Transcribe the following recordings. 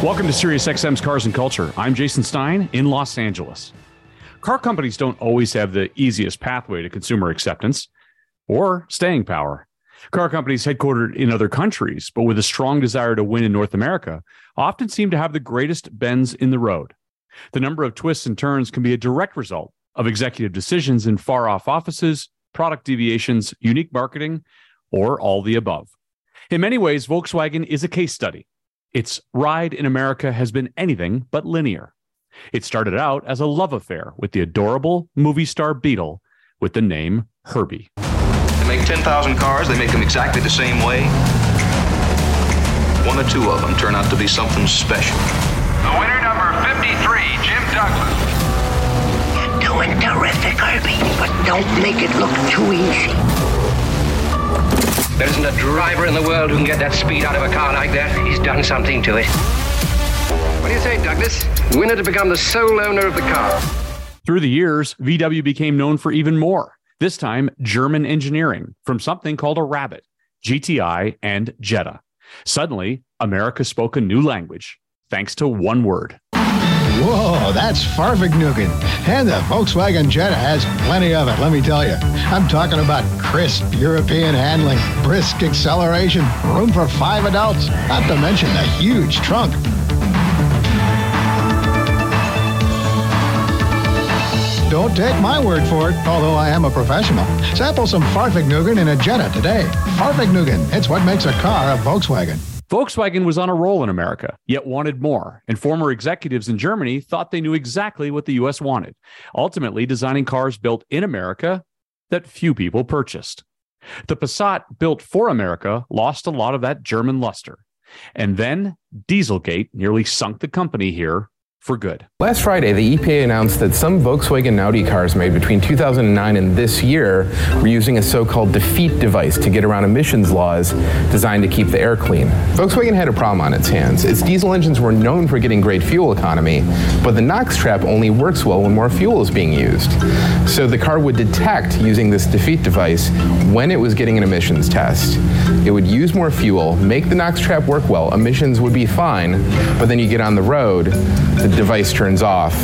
Welcome to SiriusXM's Cars and Culture. I'm Jason Stein in Los Angeles. Car companies don't always have the easiest pathway to consumer acceptance or staying power. Car companies headquartered in other countries, but with a strong desire to win in North America, often seem to have the greatest bends in the road. The number of twists and turns can be a direct result of executive decisions in far off offices, product deviations, unique marketing, or all the above. In many ways, Volkswagen is a case study its ride in America has been anything but linear. It started out as a love affair with the adorable movie star Beetle with the name Herbie. They make 10,000 cars, they make them exactly the same way. One or two of them turn out to be something special. The winner, number 53, Jim Douglas. You're doing terrific, Herbie, but don't make it look too easy. There isn't a driver in the world who can get that speed out of a car like that. He's done something to it. What do you say, Douglas? Winner to become the sole owner of the car. Through the years, VW became known for even more. This time, German engineering from something called a Rabbit, GTI, and Jetta. Suddenly, America spoke a new language thanks to one word. Whoa, that's Fahrvergnügen. And the Volkswagen Jetta has plenty of it, let me tell you. I'm talking about crisp European handling, brisk acceleration, room for five adults, not to mention the huge trunk. Don't take my word for it, although I am a professional. Sample some Fahrvergnügen in a Jetta today. Fahrvergnügen, it's what makes a car a Volkswagen. Volkswagen was on a roll in America, yet wanted more, and former executives in Germany thought they knew exactly what the US wanted, ultimately designing cars built in America that few people purchased. The Passat built for America lost a lot of that German luster. And then Dieselgate nearly sunk the company here for good. Last Friday, the EPA announced that some Volkswagen and Audi cars made between 2009 and this year were using a so-called defeat device to get around emissions laws designed to keep the air clean. Volkswagen had a problem on its hands. Its diesel engines were known for getting great fuel economy, but the NOx trap only works well when more fuel is being used. So the car would detect using this defeat device when it was getting an emissions test. It would use more fuel, make the NOx trap work well, emissions would be fine, but then you get on the road, the device turns off,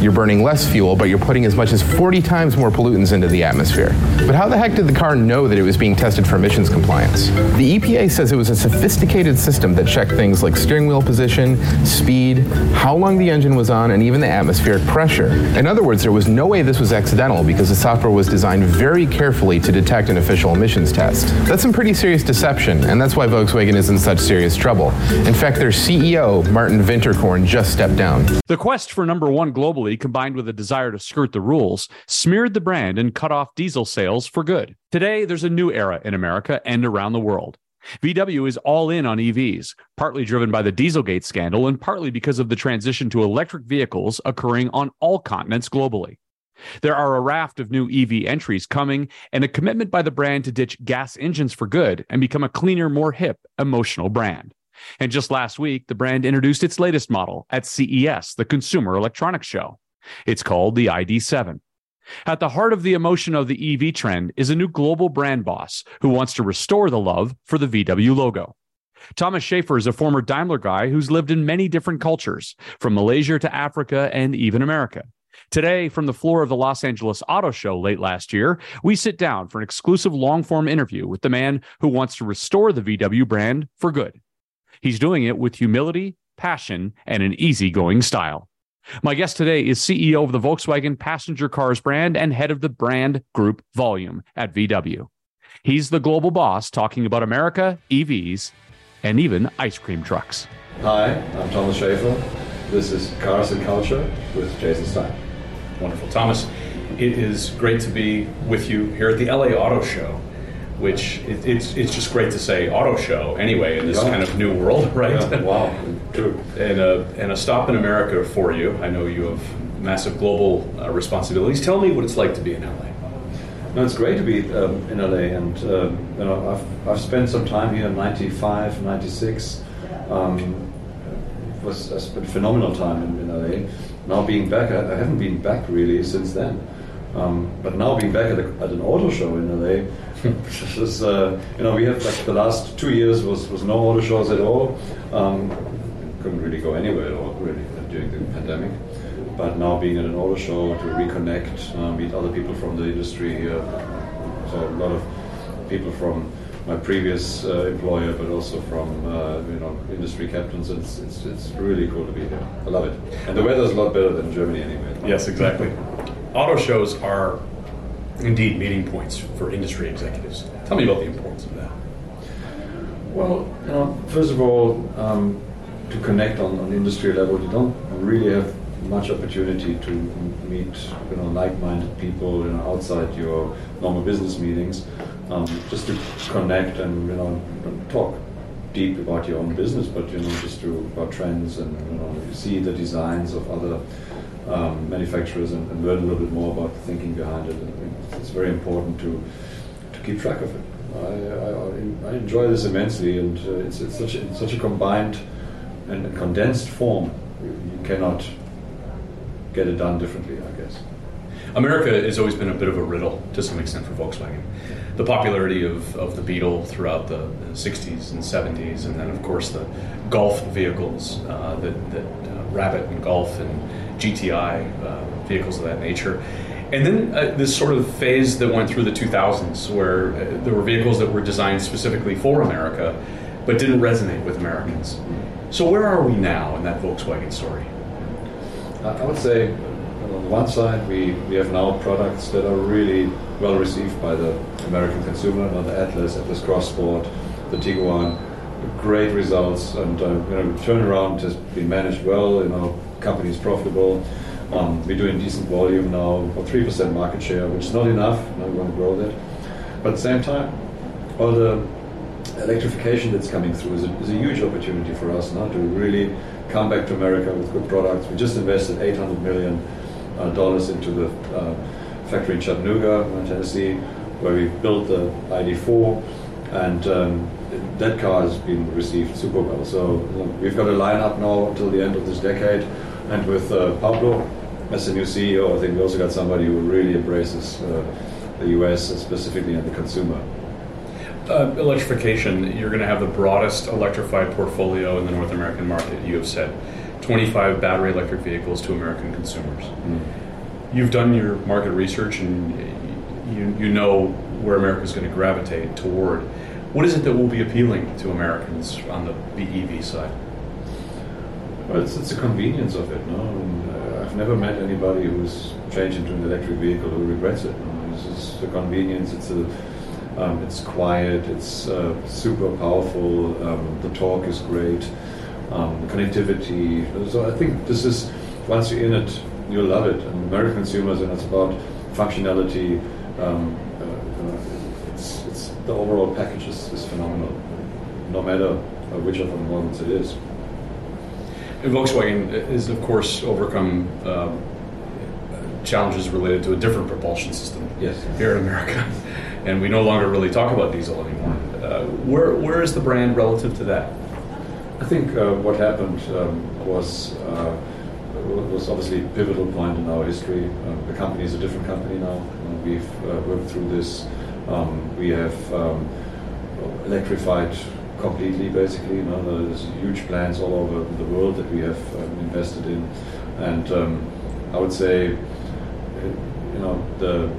you're burning less fuel, but you're putting as much as 40 times more pollutants into the atmosphere. But how the heck did the car know that it was being tested for emissions compliance? The EPA says it was a sophisticated system that checked things like steering wheel position, speed, how long the engine was on, and even the atmospheric pressure. In other words, there was no way this was accidental because the software was designed very carefully to detect an official emissions test. That's some pretty serious deception, and that's why Volkswagen is in such serious trouble. In fact, their CEO, Martin Winterkorn, just stepped down. The quest for number one globally, combined with a desire to skirt the rules, smeared the brand and cut off diesel sales for good. Today, there's a new era in America and around the world. VW is all in on EVs, partly driven by the Dieselgate scandal and partly because of the transition to electric vehicles occurring on all continents globally. There are a raft of new EV entries coming and a commitment by the brand to ditch gas engines for good and become a cleaner, more hip, emotional brand. And just last week, the brand introduced its latest model at CES, the Consumer Electronics Show. It's called the ID7. At the heart of the emotion of the EV trend is a new global brand boss who wants to restore the love for the VW logo. Thomas Schaefer is a former Daimler guy who's lived in many different cultures, from Malaysia to Africa and even America. Today, from the floor of the Los Angeles Auto Show late last year, we sit down for an exclusive long form interview with the man who wants to restore the VW brand for good. He's doing it with humility, passion, and an easygoing style. My guest today is CEO of the Volkswagen passenger cars brand and head of the brand group volume at VW. He's the global boss talking about America, EVs, and even ice cream trucks. Hi, I'm Thomas Schaefer. This is Cars and Culture with Jason Stein. Wonderful. Thomas, it is great to be with you here at the LA Auto Show. Which it, it's it's just great to say auto show anyway in this Yeah. kind of new world, right? Yeah, wow, true. and a and a stop in America for you. I know you have massive global uh, responsibilities. Tell me what it's like to be in LA. No, it's great to be um, in LA, and uh, you know, I've, I've spent some time here in '95, '96. Um, it was I spent a phenomenal time in, in LA. Now being back, I, I haven't been back really since then. Um, but now being back at, a, at an auto show in LA, is, uh, you know, we had like the last two years was, was no auto shows at all. Um, couldn't really go anywhere at all, really, during the pandemic. But now being at an auto show to reconnect, uh, meet other people from the industry here. So a lot of people from my previous uh, employer, but also from uh, you know industry captains. It's, it's it's really cool to be here. I love it, and the weather's a lot better than Germany anyway. Yes, exactly. Auto shows are indeed meeting points for industry executives. Tell me about the importance of that. Well, you know, first of all, um, to connect on, on industry level, you don't really have much opportunity to meet, you know, like-minded people, you know, outside your normal business meetings, um, just to connect and you know talk deep about your own business, but you know, just to about trends and you know, see the designs of other um, manufacturers and, and learn a little bit more about the thinking behind it. Think it's very important to to keep track of it. I, I, I enjoy this immensely, and uh, it's, it's such a, such a combined and condensed form. You, you cannot get it done differently, I guess. America has always been a bit of a riddle to some extent for Volkswagen. The popularity of, of the Beetle throughout the, the 60s and 70s, and then, of course, the Golf vehicles, uh, that, that uh, Rabbit and Golf and GTI uh, vehicles of that nature. And then uh, this sort of phase that went through the 2000s where uh, there were vehicles that were designed specifically for America but didn't resonate with Americans. So, where are we now in that Volkswagen story? I would say, on the one side, we, we have now products that are really well received by the American consumer. Know, the Atlas, Atlas Cross Sport, the Tiguan, great results, and uh, you know, turnaround has been managed well. You know, company is profitable. Um, we're doing decent volume now, three percent market share, which is not enough. Know, we want to grow that, but at the same time, all the electrification that's coming through is a, is a huge opportunity for us now to really come back to America with good products. We just invested 800 million uh, dollars into the uh, factory in Chattanooga, Tennessee, where we built the ID4, and um, that car has been received super well. So we've got a lineup now until the end of this decade, and with uh, Pablo as the new CEO, I think we also got somebody who really embraces uh, the US, specifically and the consumer. Uh, electrification, you're going to have the broadest electrified portfolio in the North American market, you have said. 25 battery electric vehicles to American consumers. You've done your market research and you, you know where America is going to gravitate toward. What is it that will be appealing to Americans on the BEV side? Well, it's, it's the convenience of it. No? And, uh, I've never met anybody who's changed into an electric vehicle who regrets it. No? It's just the convenience. It's a, um, it's quiet. It's uh, super powerful. Um, the torque is great. Um, the connectivity. So I think this is once you're in it, you'll love it. And American consumers, and it's about functionality. Um, uh, it's, it's the overall package is, is phenomenal, no matter which of the models it is. And Volkswagen has, of course, overcome um, challenges related to a different propulsion system Yes. here in America. And we no longer really talk about diesel anymore. Uh, where, where is the brand relative to that? I think uh, what happened um, was uh, was obviously a pivotal point in our history. Uh, the company is a different company now. Uh, we've uh, worked through this. Um, we have um, electrified completely, basically. You know, there's huge plans all over the world that we have um, invested in, and um, I would say, uh, you know, the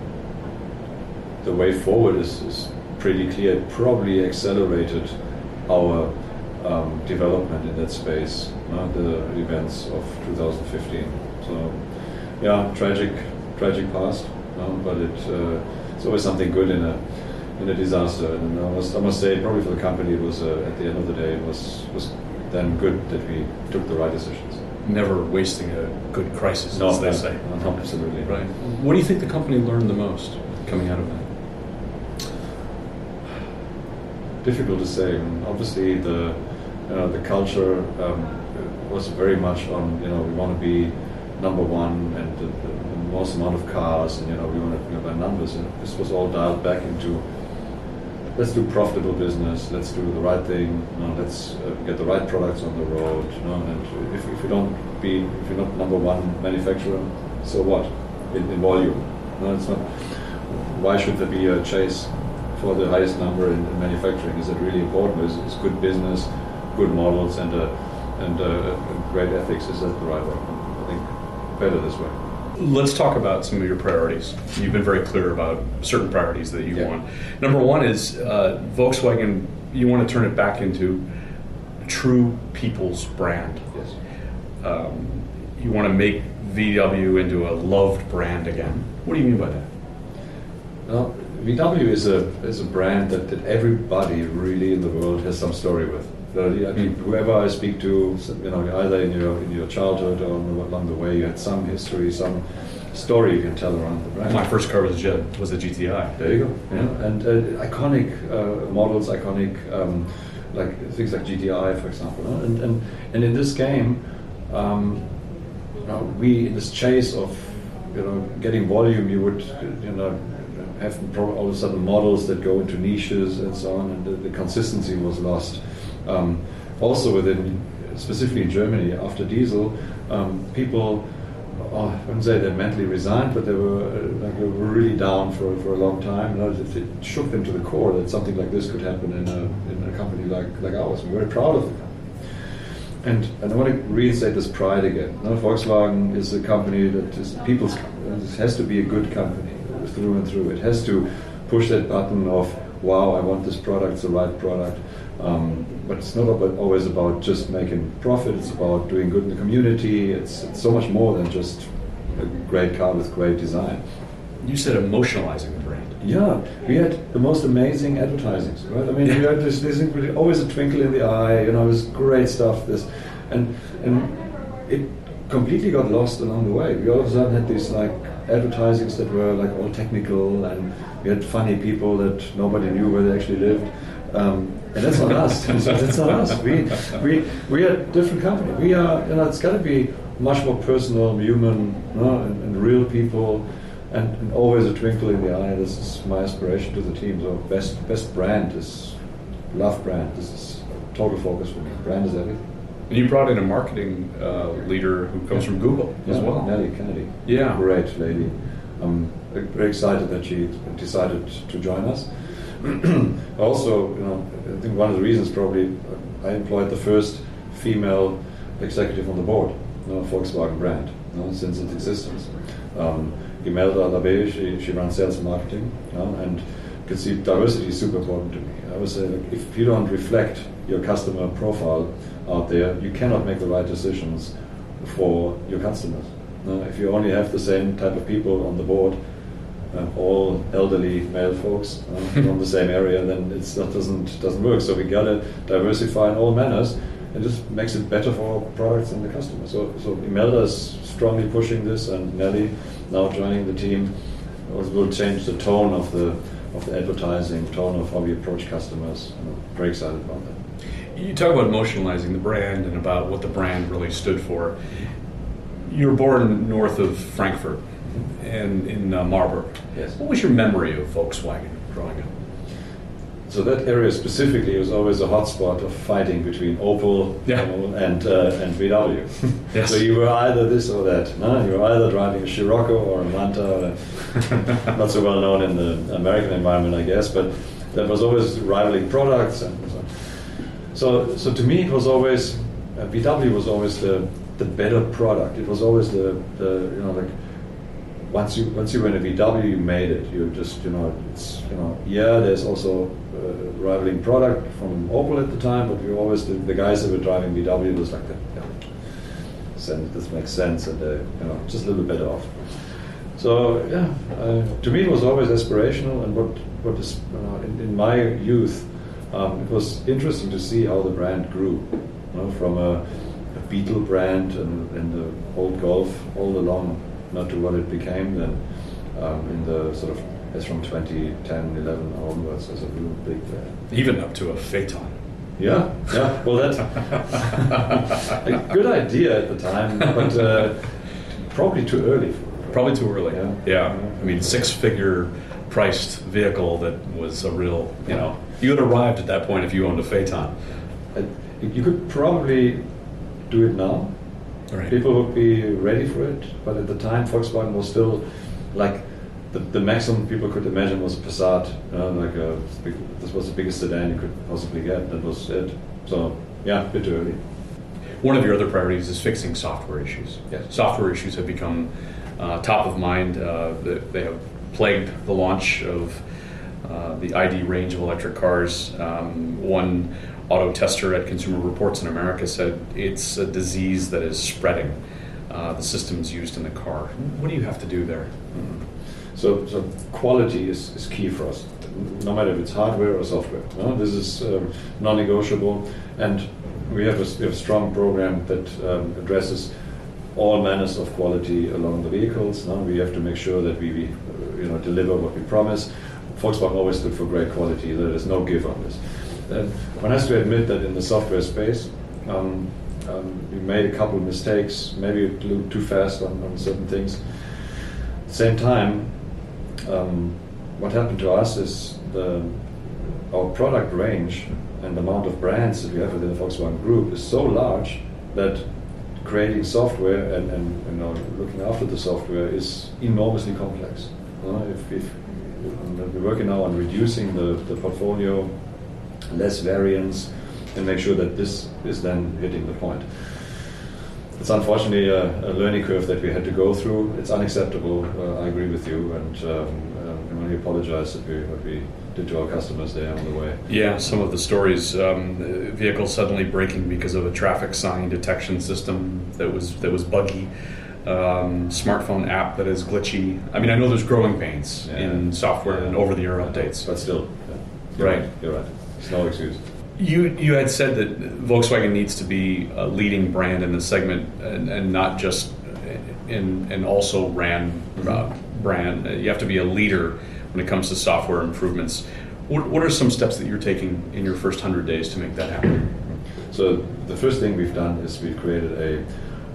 the way forward is, is pretty clear. It probably accelerated our um, development in that space, uh, the events of 2015. So, yeah, tragic, tragic past, uh, but it, uh, it's always something good in a in a disaster. And I must, I must say, probably for the company, it was uh, at the end of the day, it was was then good that we took the right decisions. Never wasting a good crisis, No, as they say. no, absolutely. Right. What do you think the company learned the most coming out of that? difficult to say. I obviously, the know, the culture um, was very much on you know we want to be number one and the, the, the most amount of cars and you know we want to you know, by numbers and this was all dialed back into let's do profitable business let's do the right thing you know, let's uh, get the right products on the road you know, and if, if you don't be if you're not number one manufacturer so what? In, in volume. No it's not. Why should there be a chase for the highest number in, in manufacturing? Is it really important? Is it's good business good models and a, and a great ethics is that the right way? I think better this way let's talk about some of your priorities. You've been very clear about certain priorities that you Yeah. want. Number one is uh, Volkswagen. You want to turn it back into a true people's brand. yes Um, you want to make VW into a loved brand again. What do you mean by that? Well, VW is a is a brand that, that everybody really in the world has some story with. I mean, whoever I speak to, you know, either in your in your childhood or along the way, you had some history, some story you can tell around the brand. My first car was a Jet, was a GTI. There you go. Yeah. And uh, iconic uh, models, iconic um, like things like GTI, for example. And and and in this game, um, you know, we in this chase of you know getting volume, you would you know have all of a sudden models that go into niches and so on, and the, the consistency was lost. Um, also within specifically in Germany after diesel, um, people oh, I wouldn't say they're mentally resigned, but they were like really down for, for a long time. Know, it, shook them to the core that something like this could happen in a, in a company like, like ours. We're very proud of the company. And, and I want to reinstate this pride again. Now, Volkswagen is a company that is people's company. It has to be a good company through and through. It has to push that button of, wow, I want this product, it's the right product. Um, but it's not about, always about just making profit. It's about doing good in the community. It's, it's so much more than just a great car with great design. You said emotionalizing the brand. Yeah, we had the most amazing advertising, right? I mean, we had this, this always a twinkle in the eye. You know, it was great stuff. This, and and it completely got lost along the way. We all of a sudden had these like advertisings that were like all technical, and we had funny people that nobody knew where they actually lived. Um, and that's not us. that's not us. We, we, we are a different company. We are, you know, it's got to be much more personal, human, you know, and, and real people, and, and always a twinkle in the eye. This is my aspiration to the team. So best, best brand is love brand. This is total focus for me. Brand is everything. And you brought in a marketing uh, leader who comes from Google as well. Nelly Kennedy. Yeah. Great lady. I'm very excited that she decided to join us. also, you know, I think one of the reasons probably uh, I employed the first female executive on the board of Volkswagen brand you know, since its existence. Um, Imelda Labbé, she, she runs sales and marketing, you know, and you can see diversity is super important to me. I would say like, if you don't reflect your customer profile out there, you cannot make the right decisions for your customers. No, if you only have the same type of people on the board, uh, all elderly male folks uh, from the same area, then it that doesn't doesn't work. So we gotta diversify in all manners, and just makes it better for our products and the customer. So so Imelda is strongly pushing this, and Nelly now joining the team also will change the tone of the of the advertising, tone of how we approach customers. I'm very excited about that. You talk about emotionalizing the brand and about what the brand really stood for. You were born north of Frankfurt and in uh, Marburg. Yes. What was your memory of Volkswagen growing up? So that area specifically was always a hotspot of fighting between Opel Yeah. and uh, and VW. Yes. so you were either this or that. No? You were either driving a Scirocco or a Manta. not so well known in the American environment, I guess, but that was always rivaling products and so. So, so to me, it was always uh, VW was always the the better product. It was always the, the you know like once you once you were in a VW, you made it. You just you know it's you know yeah. There's also a rivaling product from Opel at the time, but we always the, the guys that were driving VW was like that. Yeah, sense, this makes sense, and uh, you know just a little bit better off. So yeah, uh, to me it was always aspirational, and what what is you in, in my youth, um, it was interesting to see how the brand grew, you know, from a, a Beetle brand and, and the old Golf all along, not to what it became then um, in the sort of as from 2010, 11 onwards as a real big player. Even up to a Phaeton. Yeah, yeah. Well, that's a good idea at the time, but uh, probably too early. Probably too early. Yeah. yeah. I mean, six-figure priced vehicle that was a real, you know, you had arrived at that point if you owned a Phaeton. Uh, you could probably do it now. Right. People would be ready for it, but at the time, Volkswagen was still like the, the maximum people could imagine was a Passat. Uh, like a, this was the biggest sedan you could possibly get. That was it. So yeah, a bit too early. One of your other priorities is fixing software issues. Yes. Software issues have become uh, top of mind. Uh, they have plagued the launch of uh, the ID range of electric cars. Um, one auto tester at Consumer Reports in America said it's a disease that is spreading. Uh, the systems used in the car. What do you have to do there? Mm-hmm. So, so quality is, is key for us, no matter if it's hardware or software. No? This is um, non-negotiable, and we have a, we have a strong program that um, addresses all manners of quality along the vehicles. No? We have to make sure that we, we you know, deliver what we promise. Volkswagen always stood for great quality. There is no give on this. And one has to admit that in the software space, um, um, we made a couple of mistakes, maybe a little too fast on, on certain things. At the same time, um, what happened to us is the, our product range and the amount of brands that we have within the Volkswagen Group is so large that creating software and, and you know, looking after the software is enormously complex. Uh, if, if, we're working now on reducing the, the portfolio, less variance, and make sure that this is then hitting the point. It's unfortunately a, a learning curve that we had to go through. It's unacceptable. Uh, I agree with you, and um, uh, I apologize that we, we did to our customers there on the way. Yeah, some of the stories: um, vehicles suddenly braking because of a traffic sign detection system that was that was buggy. Um, smartphone app that is glitchy. I mean, I know there's growing pains yeah. in software yeah. and over-the-air updates, but still, yeah. you're right. right. You're right. It's no excuse. You you had said that Volkswagen needs to be a leading brand in the segment and, and not just in and also ran uh, brand. You have to be a leader when it comes to software improvements. What, what are some steps that you're taking in your first hundred days to make that happen? So the first thing we've done is we've created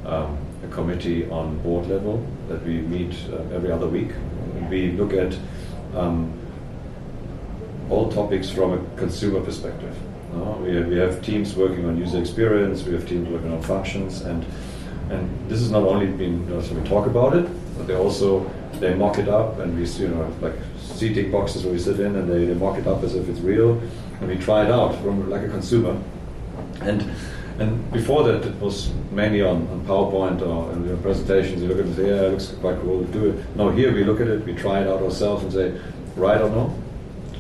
a, um, a committee on board level that we meet uh, every other week. We look at um, all topics from a consumer perspective. Uh, we, have, we have teams working on user experience, we have teams working on functions, and and this has not only been you know, so we talk about it, but they also they mock it up, and we you know like seating boxes where we sit in, and they, they mock it up as if it's real, and we try it out from like a consumer, and. And before that, it was mainly on, on PowerPoint or in your presentations. You look at it and say, yeah, it looks quite cool, do it. Now, here we look at it, we try it out ourselves and say, right or no,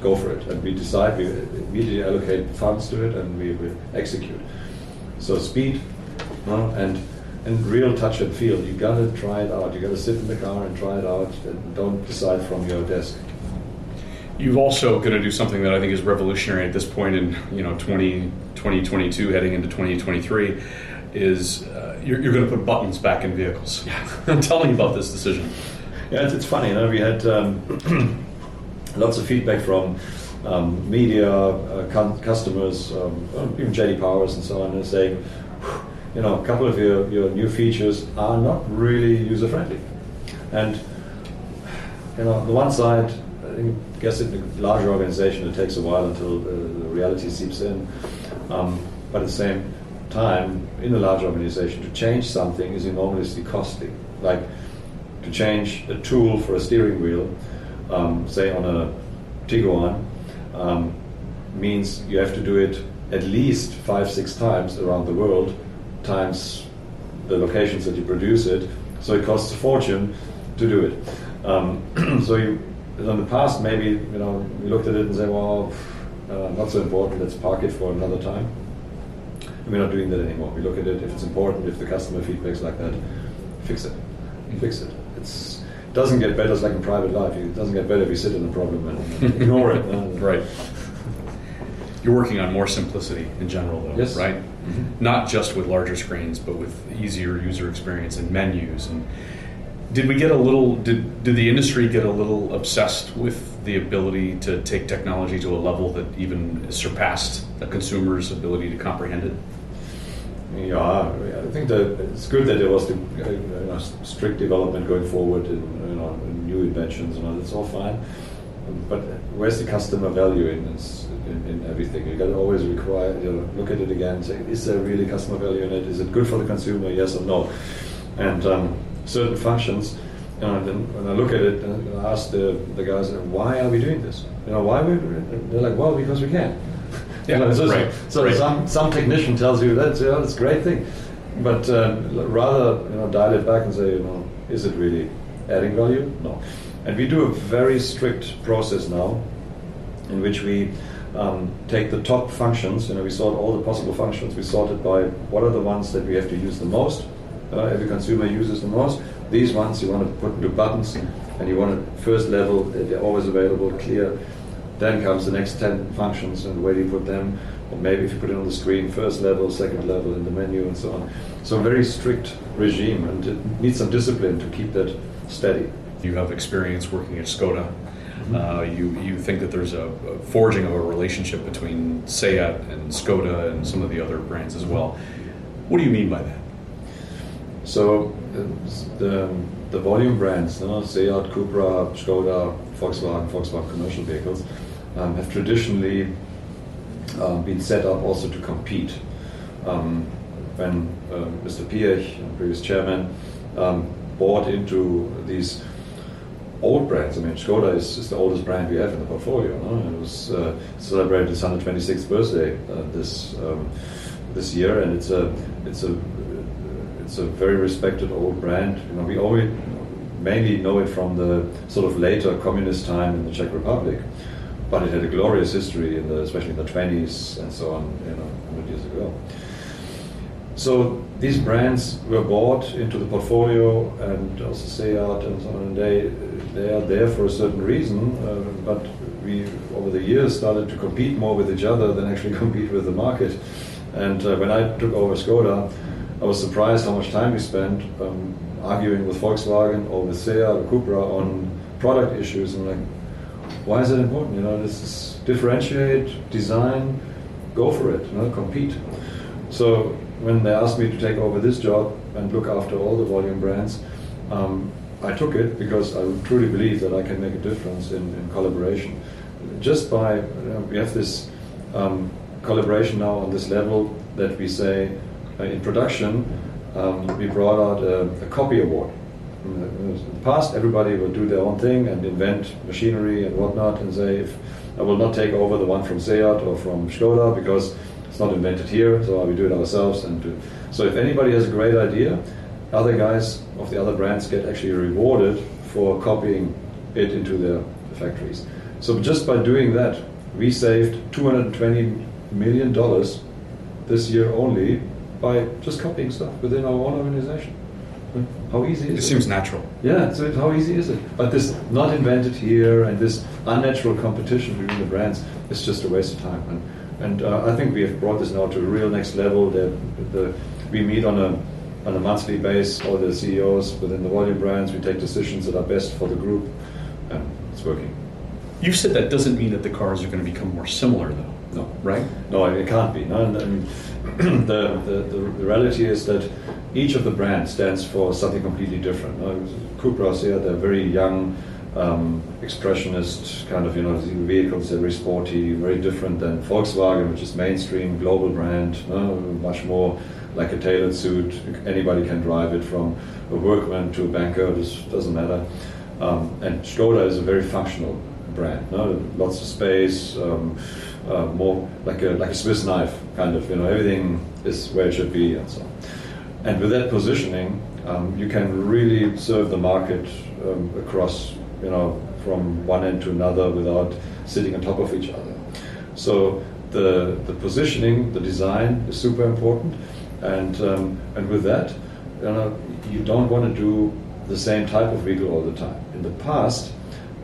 go for it. And we decide, we immediately allocate funds to it, and we, we execute. So speed uh, and and real touch and feel. You gotta try it out. You gotta sit in the car and try it out, and don't decide from your desk. You've also going to do something that I think is revolutionary at this point in you know 20, 2022 heading into 2023 is uh, you're, you're, going to put buttons back in vehicles. Tell me about this decision. Yeah, it's, it's funny. You know, we had um, lots of feedback from um, media, uh, customers, um, even JD Powers and so on, and saying, you know, a couple of your, your new features are not really user friendly. And you know, on the one side, I guess in a larger organization it takes a while until uh, the reality seeps in. Um, but at the same time, in a large organization, to change something is enormously costly. Like to change a tool for a steering wheel, um, say on a Tiguan, um, means you have to do it at least five, six times around the world, times the locations that you produce it. So it costs a fortune to do it. Um, so you, in the past, maybe you know, we looked at it and said, well, uh, not so important. Let's park it for another time. And we're not doing that anymore. We look at it if it's important, if the customer feedback's like that, fix it, fix it. It's it doesn't get better. It's like in private life. It doesn't get better if you sit in a problem and ignore it. right. You're working on more simplicity in general, though, yes. right? Mm-hmm. Not just with larger screens, but with easier user experience and menus. And did we get a little? Did did the industry get a little obsessed with the ability to take technology to a level that even surpassed the consumer's ability to comprehend it? Yeah, I think that it's good that there was the uh, you know, strict development going forward and you know, new inventions and all. That's all fine. But where's the customer value in this, in, in everything? You got to always require, you know, look at it again. Say, is there really customer value in it? Is it good for the consumer? Yes or no? And um, certain functions. You know, and when I look at it, and I ask the, the guys, why are we doing this? You know, why we? They're like, well, because we can. Yeah, you know, so, right, so right. some some technician tells you that's you know, that's a great thing, but uh, rather you know dial it back and say you know is it really adding value? No, and we do a very strict process now, in which we um, take the top functions. You know, we sort all the possible functions. We sort it by what are the ones that we have to use the most. Uh, every consumer uses the most. These ones you want to put into buttons, and you want it first level. They're always available, clear. Then comes the next 10 functions and where do you put them? Or maybe if you put it on the screen, first level, second level in the menu and so on. So a very strict regime and it needs some discipline to keep that steady. You have experience working at Skoda. Uh, you, you think that there's a, a forging of a relationship between Seat and Skoda and some of the other brands as well. What do you mean by that? So the, the volume brands, you know, Seat, Cupra, Skoda, Volkswagen, Volkswagen commercial vehicles, um, have traditionally um, been set up also to compete. Um, when uh, Mr. Piech, previous chairman, um, bought into these old brands. I mean, Skoda is, is, the oldest brand we have in the portfolio. No? It was uh, celebrated its 126th birthday uh, this um, this year, and it's a it's a it's a very respected old brand. You know, we always mainly know it from the sort of later communist time in the Czech Republic, but it had a glorious history in the, especially in the 20s and so on, you know, 100 years ago. So these brands were bought into the portfolio and also Seat and so on, and they they are there for a certain reason, uh, but we over the years started to compete more with each other than actually compete with the market. And uh, when I took over Skoda, I was surprised how much time we spent um, arguing with Volkswagen or with Seat or Cupra on product issues. And like, why is it important? You know, this is differentiate, design, go for it. You know, compete. So when they asked me to take over this job and look after all the volume brands, um, I took it because I truly believe that I can make a difference in, in collaboration. Just by, you know, we have this um, collaboration now on this level that we say in production, um, we brought out a, a copy award. In the past, everybody would do their own thing and invent machinery and whatnot and say, if I will not take over the one from Seat or from Skoda because it's not invented here, so we do it ourselves. And do. so, if anybody has a great idea, other guys of the other brands get actually rewarded for copying it into their factories. So, just by doing that, we saved 220 million dollars this year only by just copying stuff within our own organization. How easy is it? It seems natural. Yeah, so how easy is it? But this not invented here and this unnatural competition between the brands is just a waste of time. And, and uh, I think we have brought this now to a real next level. That the, we meet on a on a monthly basis, all the CEOs within the volume brands. We take decisions that are best for the group, and it's working. You said that doesn't mean that the cars are going to become more similar, though. No, right? No, it can't be. No, and, and the, the, the reality is that each of the brands stands for something completely different. No? Cupra, Seat, they're very young, um, expressionist kind of you know vehicles. They're very sporty, very different than Volkswagen, which is mainstream global brand, no? much more like a tailored suit. Anybody can drive it, from a workman to a banker. This doesn't matter. Um, and Skoda is a very functional brand. No? Lots of space. Um, uh, more like a like a Swiss knife kind of. You know, everything is where it should be, and so. on. And with that positioning, um, you can really serve the market um, across, you know, from one end to another without sitting on top of each other. So the the positioning, the design is super important, and um, and with that, you know, you don't want to do the same type of vehicle all the time. In the past,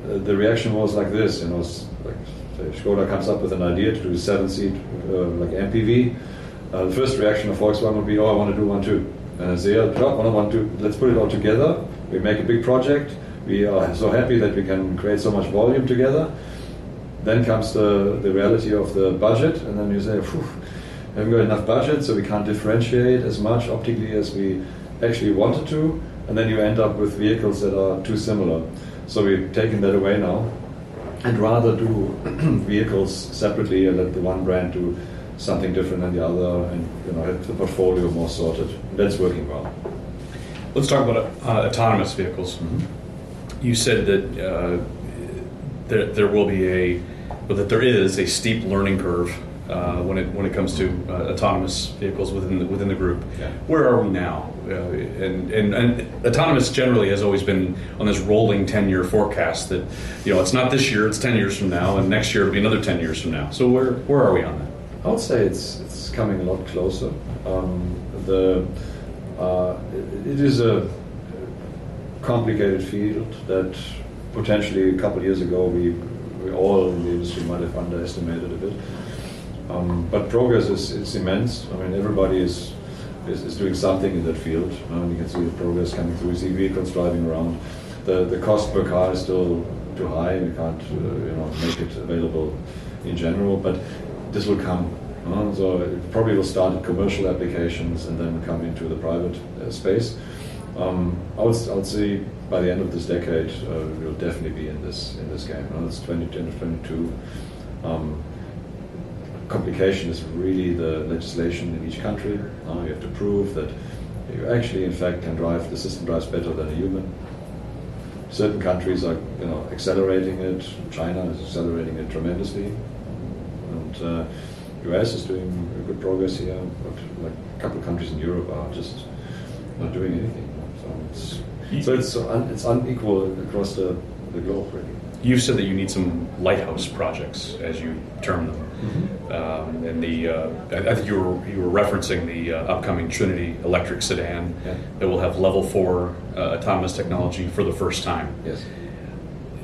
uh, the reaction was like this, you know, Skoda comes up with an idea to do a seven-seat uh, like MPV. Uh, the first reaction of Volkswagen would be, "Oh, I want to do one too." And I say, yeah, I want to, let's put it all together. We make a big project. We are so happy that we can create so much volume together. Then comes the, the reality of the budget, and then you say, Phew, haven't got enough budget, so we can't differentiate as much optically as we actually wanted to. And then you end up with vehicles that are too similar. So we've taken that away now and rather do vehicles separately and let the one brand do something different than the other and you know have the portfolio more sorted. That's working well. Let's talk about uh, autonomous vehicles. Mm-hmm. You said that uh, there, there will be a, well, that there is a steep learning curve uh, when it when it comes to uh, autonomous vehicles within the, within the group. Yeah. Where are we now? Uh, and, and, and autonomous generally has always been on this rolling ten year forecast that you know it's not this year, it's ten years from now, and next year it'll be another ten years from now. So where where are we on that? I would say it's it's coming a lot closer. Um, the uh, it is a complicated field that potentially a couple of years ago we, we all in the industry might have underestimated a bit. Um, but progress is, is immense. I mean, everybody is, is, is doing something in that field. Um, you can see the progress coming through. You see vehicles driving around. The, the cost per car is still too high. We can't uh, you know, make it available in general, but this will come. Uh, so it probably will start in commercial applications and then come into the private uh, space. Um, I, would, I would say by the end of this decade, uh, we'll definitely be in this in this game. Uh, it's 2010 to 22. Um, complication is really the legislation in each country. Uh, you have to prove that you actually, in fact, can drive, the system drives better than a human. Certain countries are you know, accelerating it. China is accelerating it tremendously. And uh, US is doing good progress here, but like a couple of countries in Europe are just not doing anything. So it's, so it's, un, it's unequal across the, the globe, really. You said that you need some lighthouse projects, as you term them. Mm-hmm. Um, and the uh, I, I, think you were you were referencing the uh, upcoming Trinity electric sedan yeah. that will have level four uh, autonomous technology for the first time. Yes.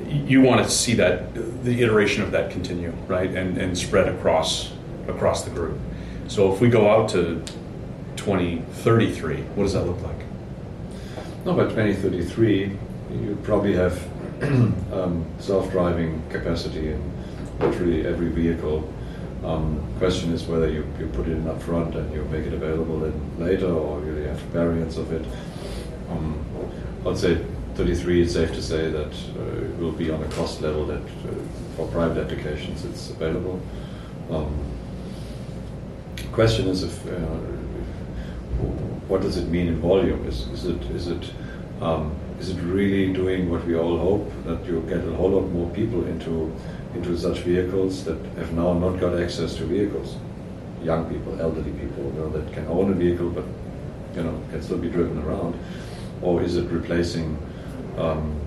You want to see that the iteration of that continue, right, and and spread across across the group. So if we go out to 2033, what does that look like? No, by 2033, you probably have um, self-driving capacity in literally every vehicle. Um, question is whether you, you put it in up front and you make it available later, or you have variants of it. Um, I'd say 33. It's safe to say that uh, it will be on a cost level that uh, for private applications it's available. Um, question is if uh, what does it mean in volume? Is, is it is it um, is it really doing what we all hope that you get a whole lot more people into into such vehicles that have now not got access to vehicles? Young people, elderly people, you know, that can own a vehicle but you know can still be driven around, or is it replacing um,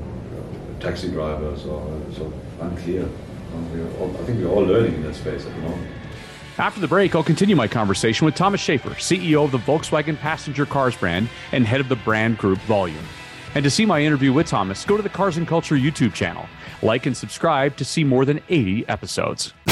taxi drivers? Or so unclear. Um, all, I think we're all learning in that space at the moment. After the break, I'll continue my conversation with Thomas Schaefer, CEO of the Volkswagen passenger cars brand and head of the brand group Volume. And to see my interview with Thomas, go to the Cars and Culture YouTube channel. Like and subscribe to see more than 80 episodes.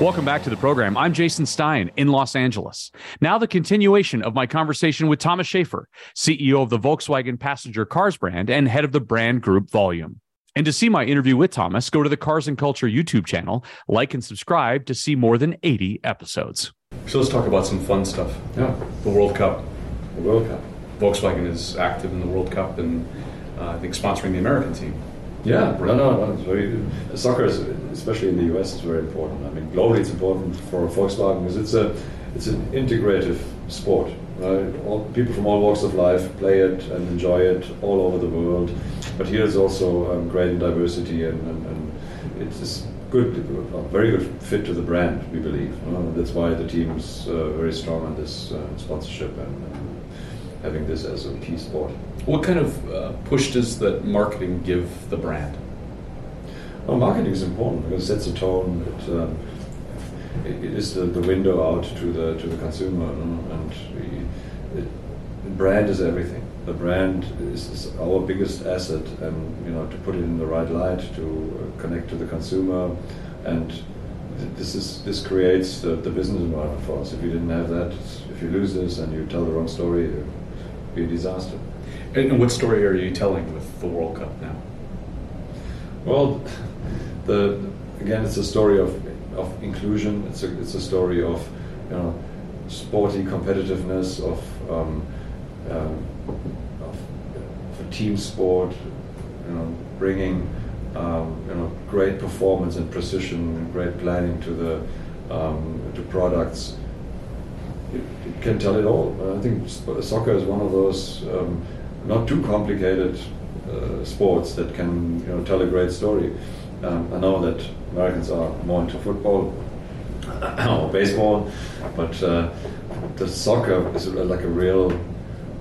Welcome back to the program. I'm Jason Stein in Los Angeles. Now, the continuation of my conversation with Thomas Schaefer, CEO of the Volkswagen passenger cars brand and head of the brand group Volume. And to see my interview with Thomas, go to the Cars and Culture YouTube channel, like and subscribe to see more than 80 episodes. So let's talk about some fun stuff. Yeah. The World Cup. The World Cup. Volkswagen is active in the World Cup and uh, I think sponsoring the American team. Yeah, no, no, no, it's very. Soccer, is, especially in the US, is very important. I mean, globally, it's important for Volkswagen because it's a, it's an integrative sport. Right? All, people from all walks of life play it and enjoy it all over the world. But here it's also um, great diversity, and, and, and it's good, a very good fit to the brand. We believe. Uh, that's why the team is uh, very strong on this uh, sponsorship and, and having this as a key sport. What kind of uh, push does the marketing give the brand? Well, marketing is important because it sets a tone. It, um, it, it is the, the window out to the to the consumer, and we, it, the brand is everything. The brand is, is, our biggest asset, and you know to put it in the right light, to connect to the consumer, and this is this creates the, the business environment for us. If you didn't have that, if you lose this and you tell the wrong story, be a disaster. And what story are you telling with the World Cup now? Well, the again, it's a story of of inclusion. It's a it's a story of you know sporty competitiveness of um, um, of, of, a team sport. You know, bringing um, you know great performance and precision, and great planning to the um, to products. It, it, can tell it all. I think soccer is one of those um, not too complicated uh, sports that can you know tell a great story. Um, I know that Americans are more into football or baseball, but uh, the soccer is like a real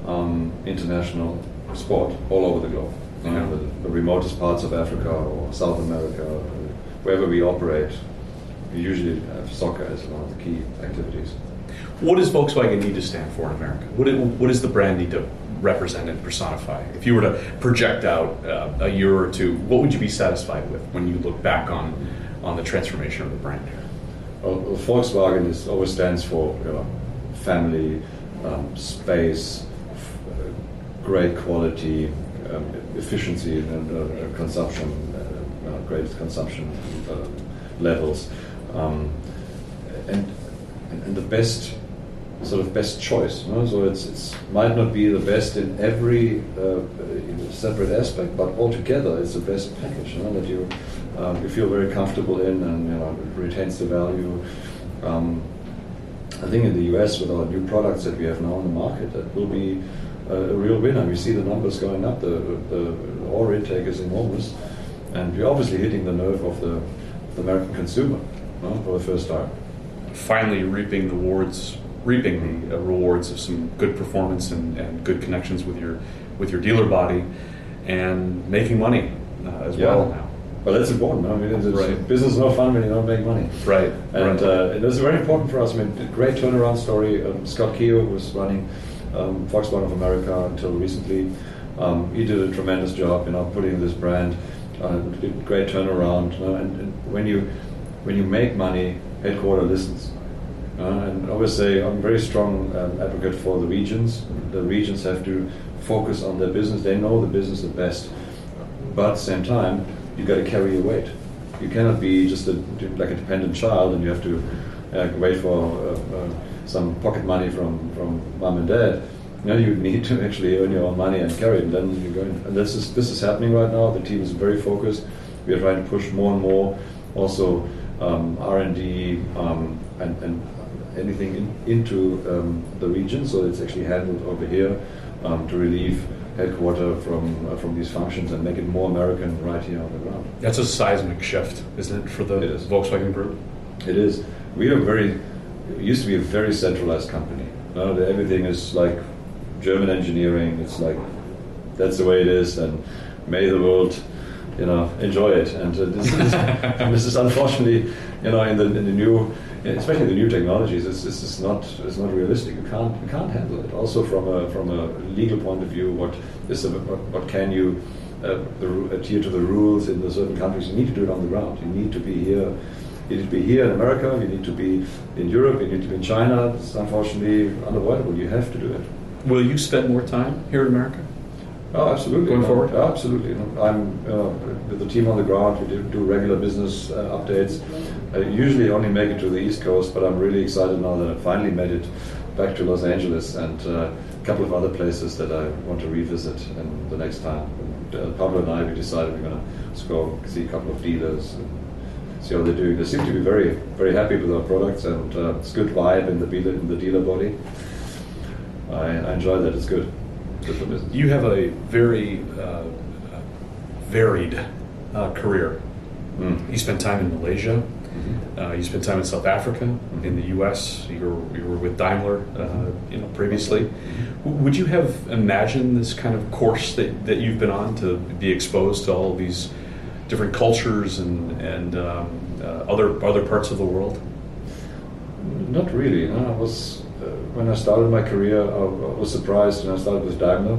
um, international sport all over the globe. You know, the, the, remotest parts of Africa or South America, wherever we operate, we usually have soccer as one of the key activities. What does Volkswagen need to stand for in America? What, it, what does the brand need to represent and personify? If you were to project out uh, a year or two, what would you be satisfied with when you look back on on the transformation of the brand here? Well, Volkswagen is, always stands for you know, family, um, space, uh, great quality, um, efficiency, and uh, consumption, uh, uh great consumption uh, levels, um, and, and the best sort of best choice. So it's it's might not be the best in every uh, separate aspect, but altogether it's the best package that you um, you feel very comfortable in, and you know it retains the value. Um, I think in the US with our new products that we have now on the market, that will be a, a real winner. We see the numbers going up. The, the, order intake is enormous, and we're obviously hitting the nerve of the, the American consumer for the first time. Finally, reaping the rewards reaping the uh, rewards of some good performance and, and good connections with your with your dealer body and making money uh, as yeah. well now. Well, that's important. I mean, it's, right. business is no fun when you don't make money. Right. And right. Uh, it was very important for us. I mean, great turnaround story. Um, Scott Keogh was running um, Volkswagen of America until recently. Um, he did a tremendous job, you know, putting this brand. Uh, great turnaround. You know, and, and, when you when you make money, headquarter listens. Uh, and obviously, I'm a very strong um, advocate for the regions. The regions have to focus on their business. They know the business the best. But at the same time, you've got to carry your weight. You cannot be just a, like a dependent child and you have to uh, wait for uh, uh, some pocket money from, from mom and dad. Know, you need to actually earn your own money and carry it. And then you're going. And this is this is happening right now. The team is very focused. We are trying to push more and more. Also, um, R and D um, and, and anything in, into um, the region, so it's actually handled over here um, to relieve headquarter from uh, from these functions and make it more American right here on the ground. That's a seismic shift, isn't it, for the it Volkswagen Group? It is. We are very used to be a very centralized company. Now everything is like German engineering. It's like that's the way it is, and may the world, you know, enjoy it. And uh, this, is, this is unfortunately, you know, in the in the new especially the new technologies, it's, it's, it's, not it's not realistic. You can't you can't handle it. Also from a from a legal point of view, what is a, what, what can you uh, the, adhere to the rules in the certain countries? You need to do it on the ground. You need to be here. You need to be here in America. You need to be in Europe. You need to be in China. It's unfortunately unavoidable. You have to do it. Will you spend more time here in America? Oh, absolutely. Going forward? absolutely. I'm uh, with the team on the ground. We do, do regular business uh, updates. I usually only make it to the East Coast, but I'm really excited now that I finally made it back to Los Angeles and uh, a couple of other places that I want to revisit in the next time. And, uh, Pablo and I, we decided we're going to go see a couple of dealers and see how they're doing. They seem to be very, very happy with our products, and uh, it's good vibe in the dealer, in the dealer body. I, I enjoy that. It's good. Good for business. You have a very uh, varied uh, career. Mm. You spent time in Malaysia Uh, you spent time in South Africa, in the U.S. You were, you were with Daimler, uh, you know, previously. W- Would you have imagined this kind of course that, that you've been on to be exposed to all these different cultures and and um, uh, other other parts of the world? Not really. No, I was uh, when I started my career, I, was surprised when I started with Daimler,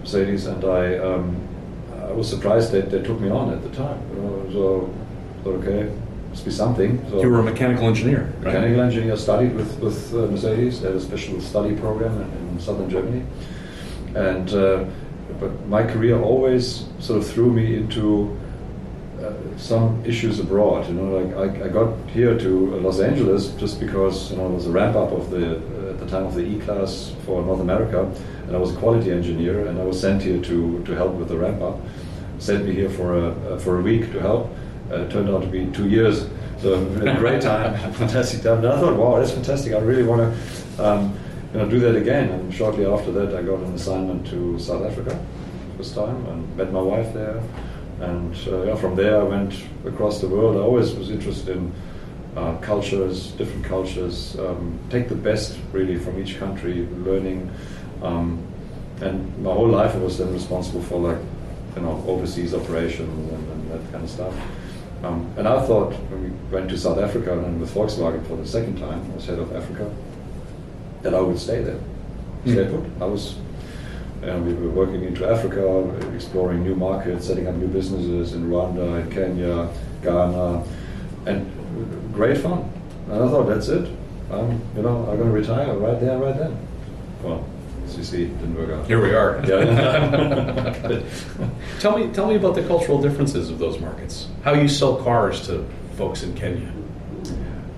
Mercedes, and I um, I was surprised that they took me on at the time. So thought, okay, must be something. So You were a mechanical engineer, right? mechanical engineer, studied with with uh, Mercedes. They had a special study program in, in southern Germany, and uh, but my career always sort of threw me into uh, some issues abroad. You know, like I, I got here to Los Angeles just because you know it was a ramp up of the uh, at the time of the E class for North America, and I was a quality engineer, and I was sent here to to help with the ramp up. Sent me here for a uh, for a week to help. Uh, turned out to be two years. So a great time, fantastic time. And I thought, wow, that's fantastic. I really want to. Um, you know, do that again. And shortly after that, I got an assignment to South Africa, first time, and met my wife there. And uh, yeah, from there, I went across the world. I always was interested in uh, cultures, different cultures. Um, take the best really from each country, learning. Um, and my whole life, I was then responsible for like, you know, overseas operations and, and that kind of stuff. Um, and I thought when we went to South Africa and with Volkswagen for the second time, I was head of Africa, that I would stay there. Stay put. I was and we were working into Africa, exploring new markets, setting up new businesses in Rwanda, in Kenya, Ghana, and great fun. And I thought, that's it. I'm, you know, I'm going to retire right there, right then. Well, as you see, didn't work out. Here we are. Yeah. tell me, tell me about the cultural differences of those markets. How you sell cars to folks in Kenya.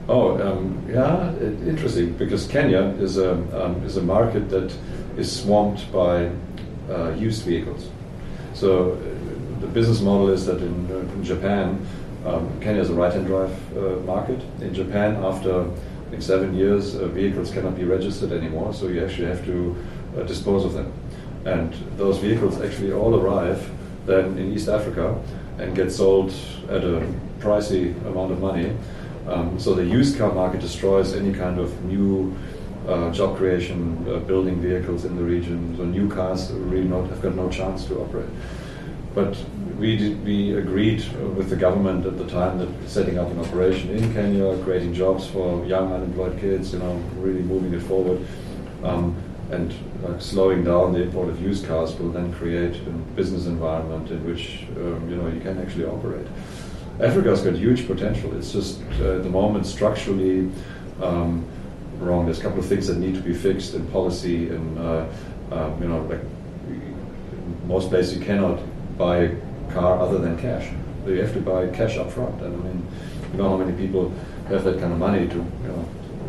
Oh, um, yeah, it, interesting because Kenya is a um, is a market that is swamped by uh, used vehicles. So uh, the business model is that in, uh, in Japan, um, Kenya is a right-hand drive uh, market. In Japan, after I think seven years, uh, vehicles cannot be registered anymore, so you actually have to dispose of them. And those vehicles actually all arrive then in East Africa and get sold at a pricey amount of money. Um, so the used car market destroys any kind of new uh, job creation, uh, building vehicles in the region. So new cars really not, have got no chance to operate. But we did, we agreed with the government at the time that setting up an operation in Kenya, creating jobs for young unemployed kids, you know, really moving it forward, um, and like slowing down the import of used cars will then create a business environment in which um, you know you can actually operate. Africa's got huge potential. It's just uh, at the moment structurally um, wrong. There's a couple of things that need to be fixed in policy, and uh, um, you know, like most places you cannot buy a car other than cash. You have to buy cash up front. And I mean, you know how many people have that kind of money to you know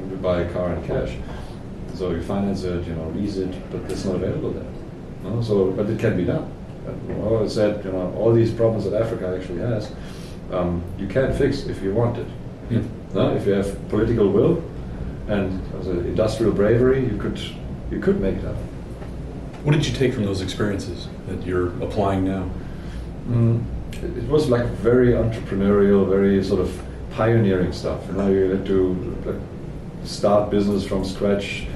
to buy a car in cash. So you finance it, you know, lease it, but it's not available there. No? So, but it can be done. I always said, you know, all these problems that Africa actually has, um, you can fix if you want it. No? If you have political will and as a industrial bravery, you could you could make it happen. What did you take from those experiences that you're applying now? Mm, it, it was like very entrepreneurial, very sort of pioneering stuff. You know, you had to like, start business from scratch.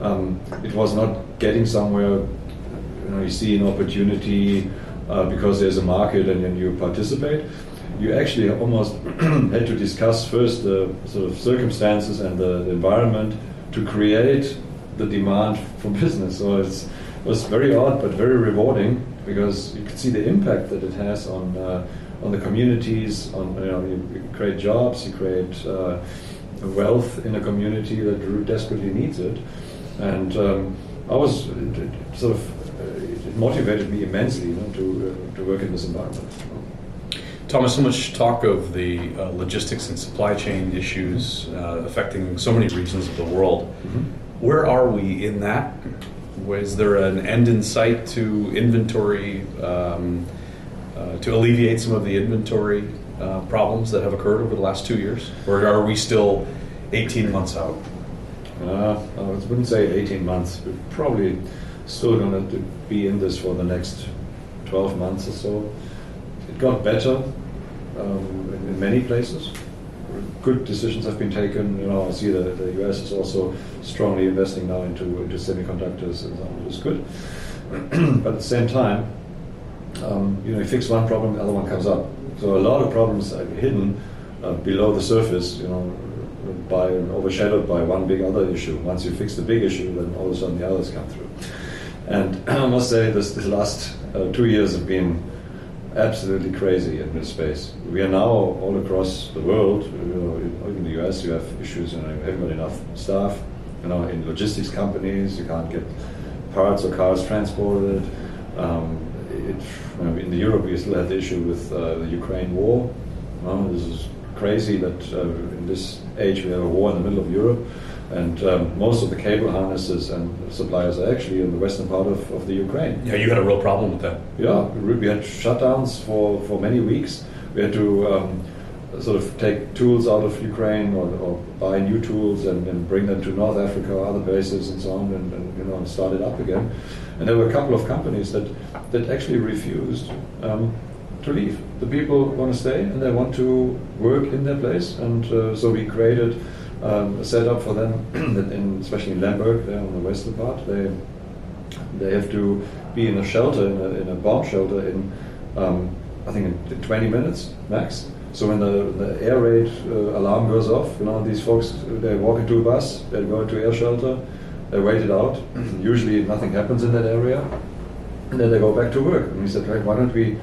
Um, it was not getting somewhere. You know, you see an opportunity uh, because there's a market and then you participate. You actually almost had to discuss first the sort of circumstances and the, environment to create the demand for business. So it was very odd but very rewarding because you could see the impact that it has on uh, on the communities. On you know, you create jobs, you create uh, wealth in a community that desperately needs it, and um, I was it, it sort of uh, it motivated me immensely, you know, to uh, to work in this environment. Thomas, so much talk of the uh, logistics and supply chain issues uh, affecting so many regions of the world. Mm-hmm. Where are we in that? Is there an end in sight to inventory, um, uh, to alleviate some of the inventory uh, problems that have occurred over the last two years? Or are we still 18 months out? Uh, I wouldn't say 18 months. We're probably still going to be in this for the next 12 months or so. It got better um, in, in, many places. good decisions have been taken. You know, I see that the US is also strongly investing now into, into semiconductors, and so on, which is good. but at the same time, um, you know, you fix one problem, the other one comes up. So a lot of problems are hidden uh, below the surface, you know, by overshadowed by one big other issue. Once you fix the big issue, then all of a sudden the others come through. And I must say, this, this last uh, two years have been absolutely crazy in this space. We are now all across the world, in the US, you have issues, you you haven't got enough staff. You know, in logistics companies, you can't get parts or cars transported. Um, you know, in the Europe, we still have the issue with uh, the Ukraine war. Know, this is crazy that uh, in this age we have a war in the middle of Europe, and um, most of the cable harnesses and suppliers are actually in the western part of, of the Ukraine. Yeah, you had a real problem with that. Yeah, we had shutdowns for, for many weeks. We had to um, sort of take tools out of Ukraine or, or buy new tools and, and, bring them to North Africa or other bases and so on, and, and, you know start it up again. And there were a couple of companies that that actually refused um, to leave. The people want to stay and they want to work in their place, and uh, so we created um, a setup for them, that in, especially in Lemberg, there on the western part, they they have to be in a shelter, in a, in a bomb shelter, in um, I think in 20 minutes max. So when the, the air raid uh, alarm goes off, you know these folks they walk into a bus, they go into air shelter, they wait it out. Usually nothing happens in that area, and then they go back to work. And we said, right, why don't we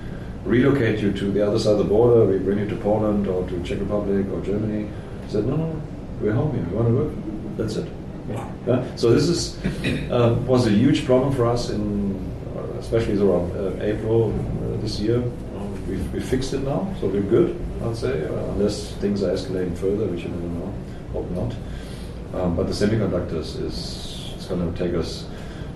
relocate you to the other side of the border? We bring you to Poland or to Czech Republic or Germany. He said, no, no, we're home here. You want to work? That's it. Yeah? So this is uh, was a huge problem for us in, uh, especially around uh, April uh, this year. We, we fixed it now, so we're good. I'd say, uh, unless things are escalating further, which you never know. Hope not. Um, but the semiconductors is going to take us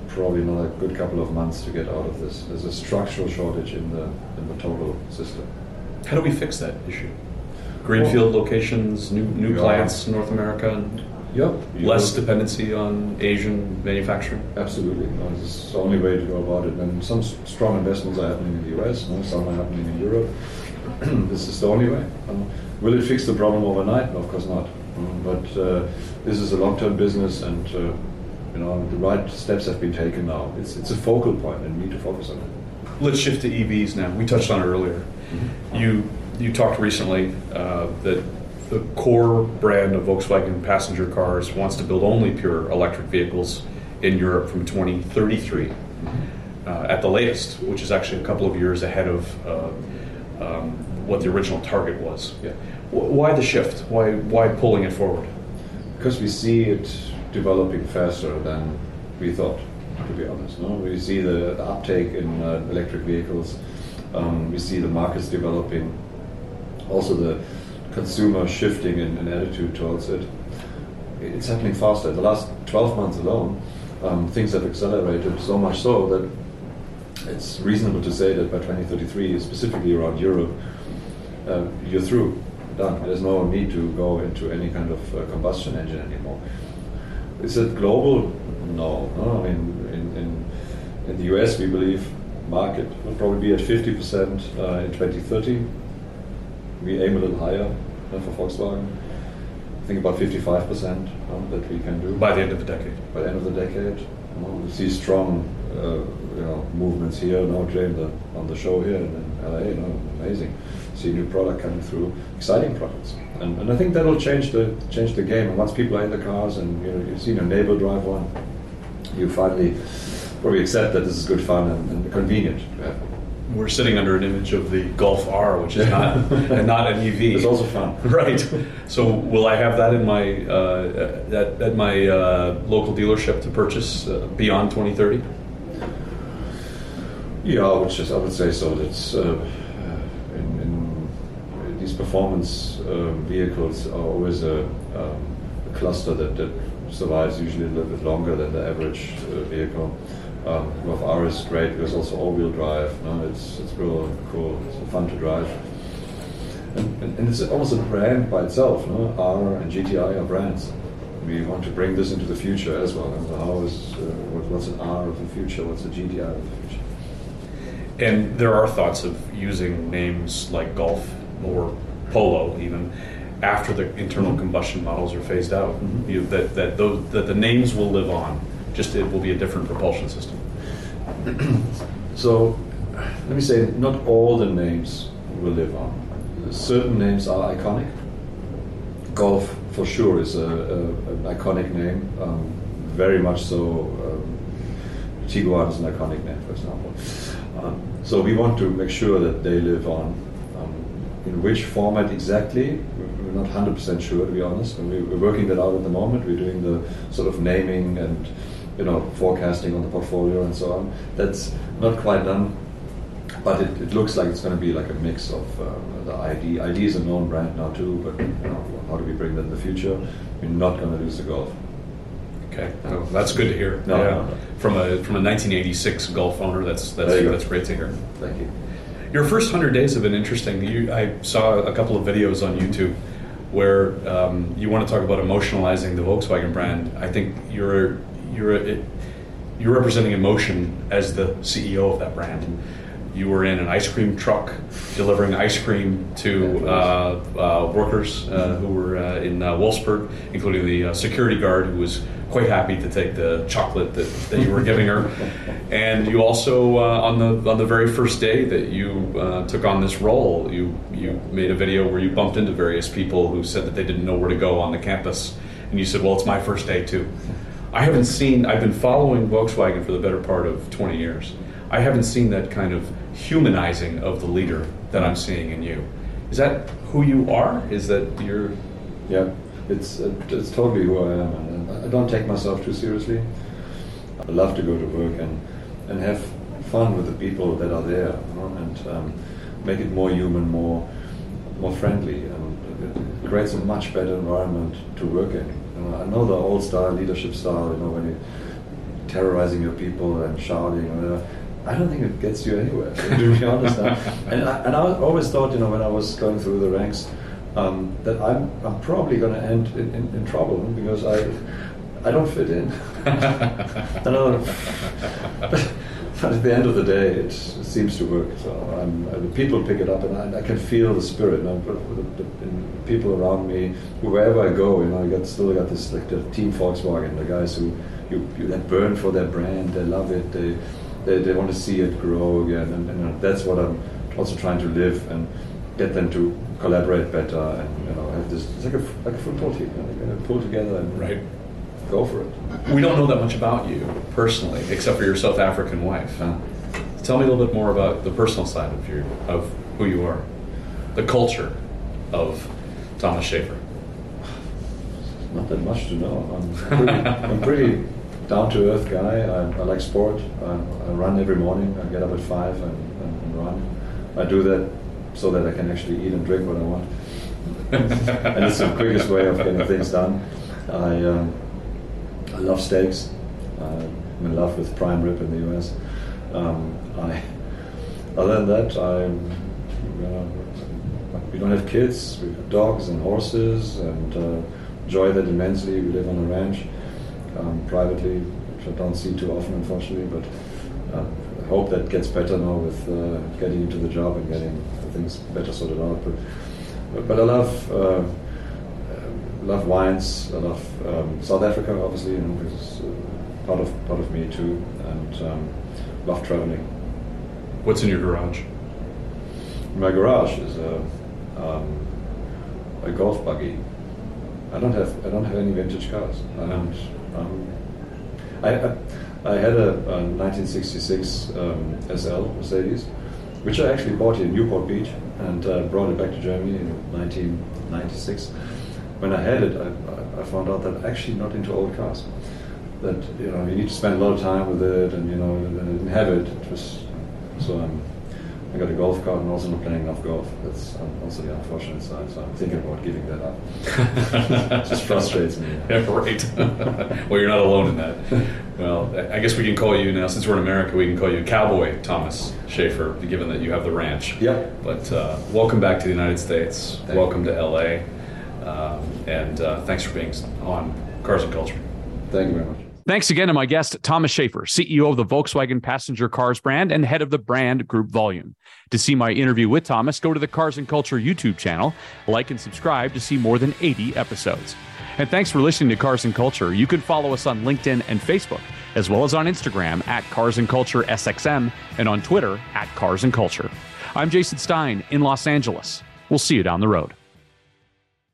probably another good couple of months to get out of this. There's a structural shortage in the in the total system. How do we fix that issue? Greenfield well, locations, new new yeah. plants in North America, and yep. less dependency on Asian manufacturing. Absolutely, no, this is the only way to go about it. And some strong investments are happening in the US, no, some are happening in Europe. this is the only way. Um, will it fix the problem overnight? No, of course not. Um, but uh, this is a long-term business, and uh, you know the right steps have been taken now. It's it's a focal point, and we need to focus on it. Let's shift to EVs now. We touched on it earlier. Mm-hmm. You you talked recently uh, that the core brand of Volkswagen passenger cars wants to build only pure electric vehicles in Europe from 2033 mm-hmm. uh, at the latest, which is actually a couple of years ahead of uh, um, what the original target was. Yeah. Why the shift? Why why pulling it forward? Because we see it developing faster than we thought. To be honest, no, we see the, the uptake in uh, electric vehicles. Um, we see the markets developing. Also, the consumer shifting in, in, attitude towards it. It's happening faster. The last 12 months alone, um, things have accelerated so much so that it's reasonable to say that by 2033, specifically around Europe, uh, you're through, done. There's no need to go into any kind of uh, combustion engine anymore. Is it global? No. no. I mean, in, in, in the US, we believe market will probably be at 50% uh, in 2030. We aim a little higher uh, for Volkswagen. I think about 55% uh, that we can do. By the end of the decade. By the end of the decade. we see strong uh, you know, movements here, now Jane, the, on the show here in LA, you know, amazing. See new product coming through, exciting products. And, and I think that'll change the change the game. And once people are in the cars and you know, you've seen a neighbor drive one, you finally probably accept that this is good fun and, and convenient have. We're sitting under an image of the Golf R, which is not and not an EV. It's also fun, right? So, will I have that in my uh, at, at my uh, local dealership to purchase uh, beyond 2030? Yeah, I would just I would say so. It's uh, in, in, these performance uh, vehicles are always a, um, a, cluster that, that survives usually a little bit longer than the average uh, vehicle. Um, Golf R is great because also all-wheel drive. No? It's it's real cool. It's fun to drive. And, and, and, it's almost a brand by itself. No? R and GTI are brands. We want to bring this into the future as well. And how is uh, what, what's an R of the future? What's a GTI of the future? And there are thoughts of using names like Golf or Polo even after the internal combustion models are phased out. Mm-hmm. You, that that those that the names will live on. Just it will be a different propulsion system. So, let me say, not all the names will live on. Certain names are iconic. Golf, for sure, is a, a, an iconic name. Um, very much so. Um, Tiguan is an iconic name, for example. Um, so we want to make sure that they live on. In which format exactly, we're not 100% sure, to be honest. And we- we're working that out at the moment. We're doing the sort of naming and you know forecasting on the portfolio and so on. That's not quite done, but it, it looks like it's going to be like a mix of uh, the ID. ID is a known brand now too, but you know, how do we bring that in the future? We're not going to lose the golf. Okay, oh, that's good to hear. No, yeah. no, no. From a from a 1986 Golf owner, that's that's go. that's great to hear. Thank you. Your first hundred days have been interesting. You, I saw a couple of videos on YouTube where um, you want to talk about emotionalizing the Volkswagen brand. I think you're you're it, you're representing emotion as the CEO of that brand. You were in an ice cream truck delivering ice cream to uh, uh, workers uh, who were uh, in uh, Wolfsburg, including the uh, security guard who was quite happy to take the chocolate that, that you were giving her. And you also, uh, on the on the very first day that you uh, took on this role, you you made a video where you bumped into various people who said that they didn't know where to go on the campus, and you said, "Well, it's my first day too." I haven't seen. I've been following Volkswagen for the better part of 20 years. I haven't seen that kind of humanizing of the leader that I'm seeing in you. Is that who you are? Is that you're? Yeah, it's it's totally who I am, I don't take myself too seriously. I love to go to work and and have fun with the people that are there, you know, and um, make it more human, more more friendly, and it creates a much better environment to work in. You know, I know the old style leadership style, you know, when you terrorizing your people and shouting and whatever. I don't think it gets you anywhere, to be honest. and, I, and I always thought, you know, when I was going through the ranks, um, that I'm, I'm probably going to end in, in, in trouble because I I don't fit in. I don't. But, but at the end of the day, it, seems to work. So I'm, uh, the people pick it up, and I, I can feel the spirit. You know, the, the, the people around me, wherever I go, you know, I got still got this like the team Volkswagen, the guys who you, you that burn for their brand, they love it, they they, they want to see it grow again, and, and that's what I'm also trying to live and get them to collaborate better, and you know, have this it's like a like a football team, you know, pull together and Right. go for it. We don't know that much about you personally, except for your South African wife. Uh, Tell me a little bit more about the personal side of your of who you are, the culture of Thomas Schafer. not that much to know. I'm pretty, I'm pretty down to earth guy. I, I like sport. I, I run every morning. I get up at five and, and, and run. I do that so that I can actually eat and drink what I want. and it's the quickest way of getting things done. I, um, I love steaks. I'm in love with prime rib in the US. Um, I, other than that, you know, we don't have kids. We have dogs and horses, and uh, enjoy that immensely. We live on a ranch um, privately, which I don't see too often, unfortunately. But uh, I hope that gets better now with uh, getting into the job and getting things better sorted out. But but I love uh, love wines. I love um, South Africa, obviously, you know, because uh, part of part of me too, and um, love traveling. What's in your garage? My garage is a, um, a golf buggy. I don't have I don't have any vintage cars. And um, I, I I had a, a 1966 um, SL Mercedes, which I actually bought in Newport Beach and uh, brought it back to Germany in 1996. When I had it, I, I- found out that I'm actually not into old cars. That you know you need to spend a lot of time with it, and you know and I didn't have it. It was so I'm. I got a golf cart and also not playing enough golf. That's um, also the unfortunate side. So I'm thinking about giving that up. it just frustrates me. Yeah, right. well, you're not alone in that. Well, I- I guess we can call you now, since we're in America, we can call you Cowboy Thomas Schafer, given that you have the ranch. Yeah. But uh, welcome back to the United States. Thank welcome to LA. Um, and uh, thanks for being on Cars and Culture. Thank you very much. Thanks again to my guest, Thomas Schafer, CEO of the Volkswagen Passenger Cars brand and head of the brand group volume. To see my interview with Thomas, go to the Cars and Culture YouTube channel, like and subscribe to see more than 80 episodes. And thanks for listening to Cars and Culture. You can follow us on LinkedIn and Facebook, as well as on Instagram at Cars and Culture SXM and on Twitter at Cars and Culture. I'm Jason Stein in Los Angeles. We'll see you down the road.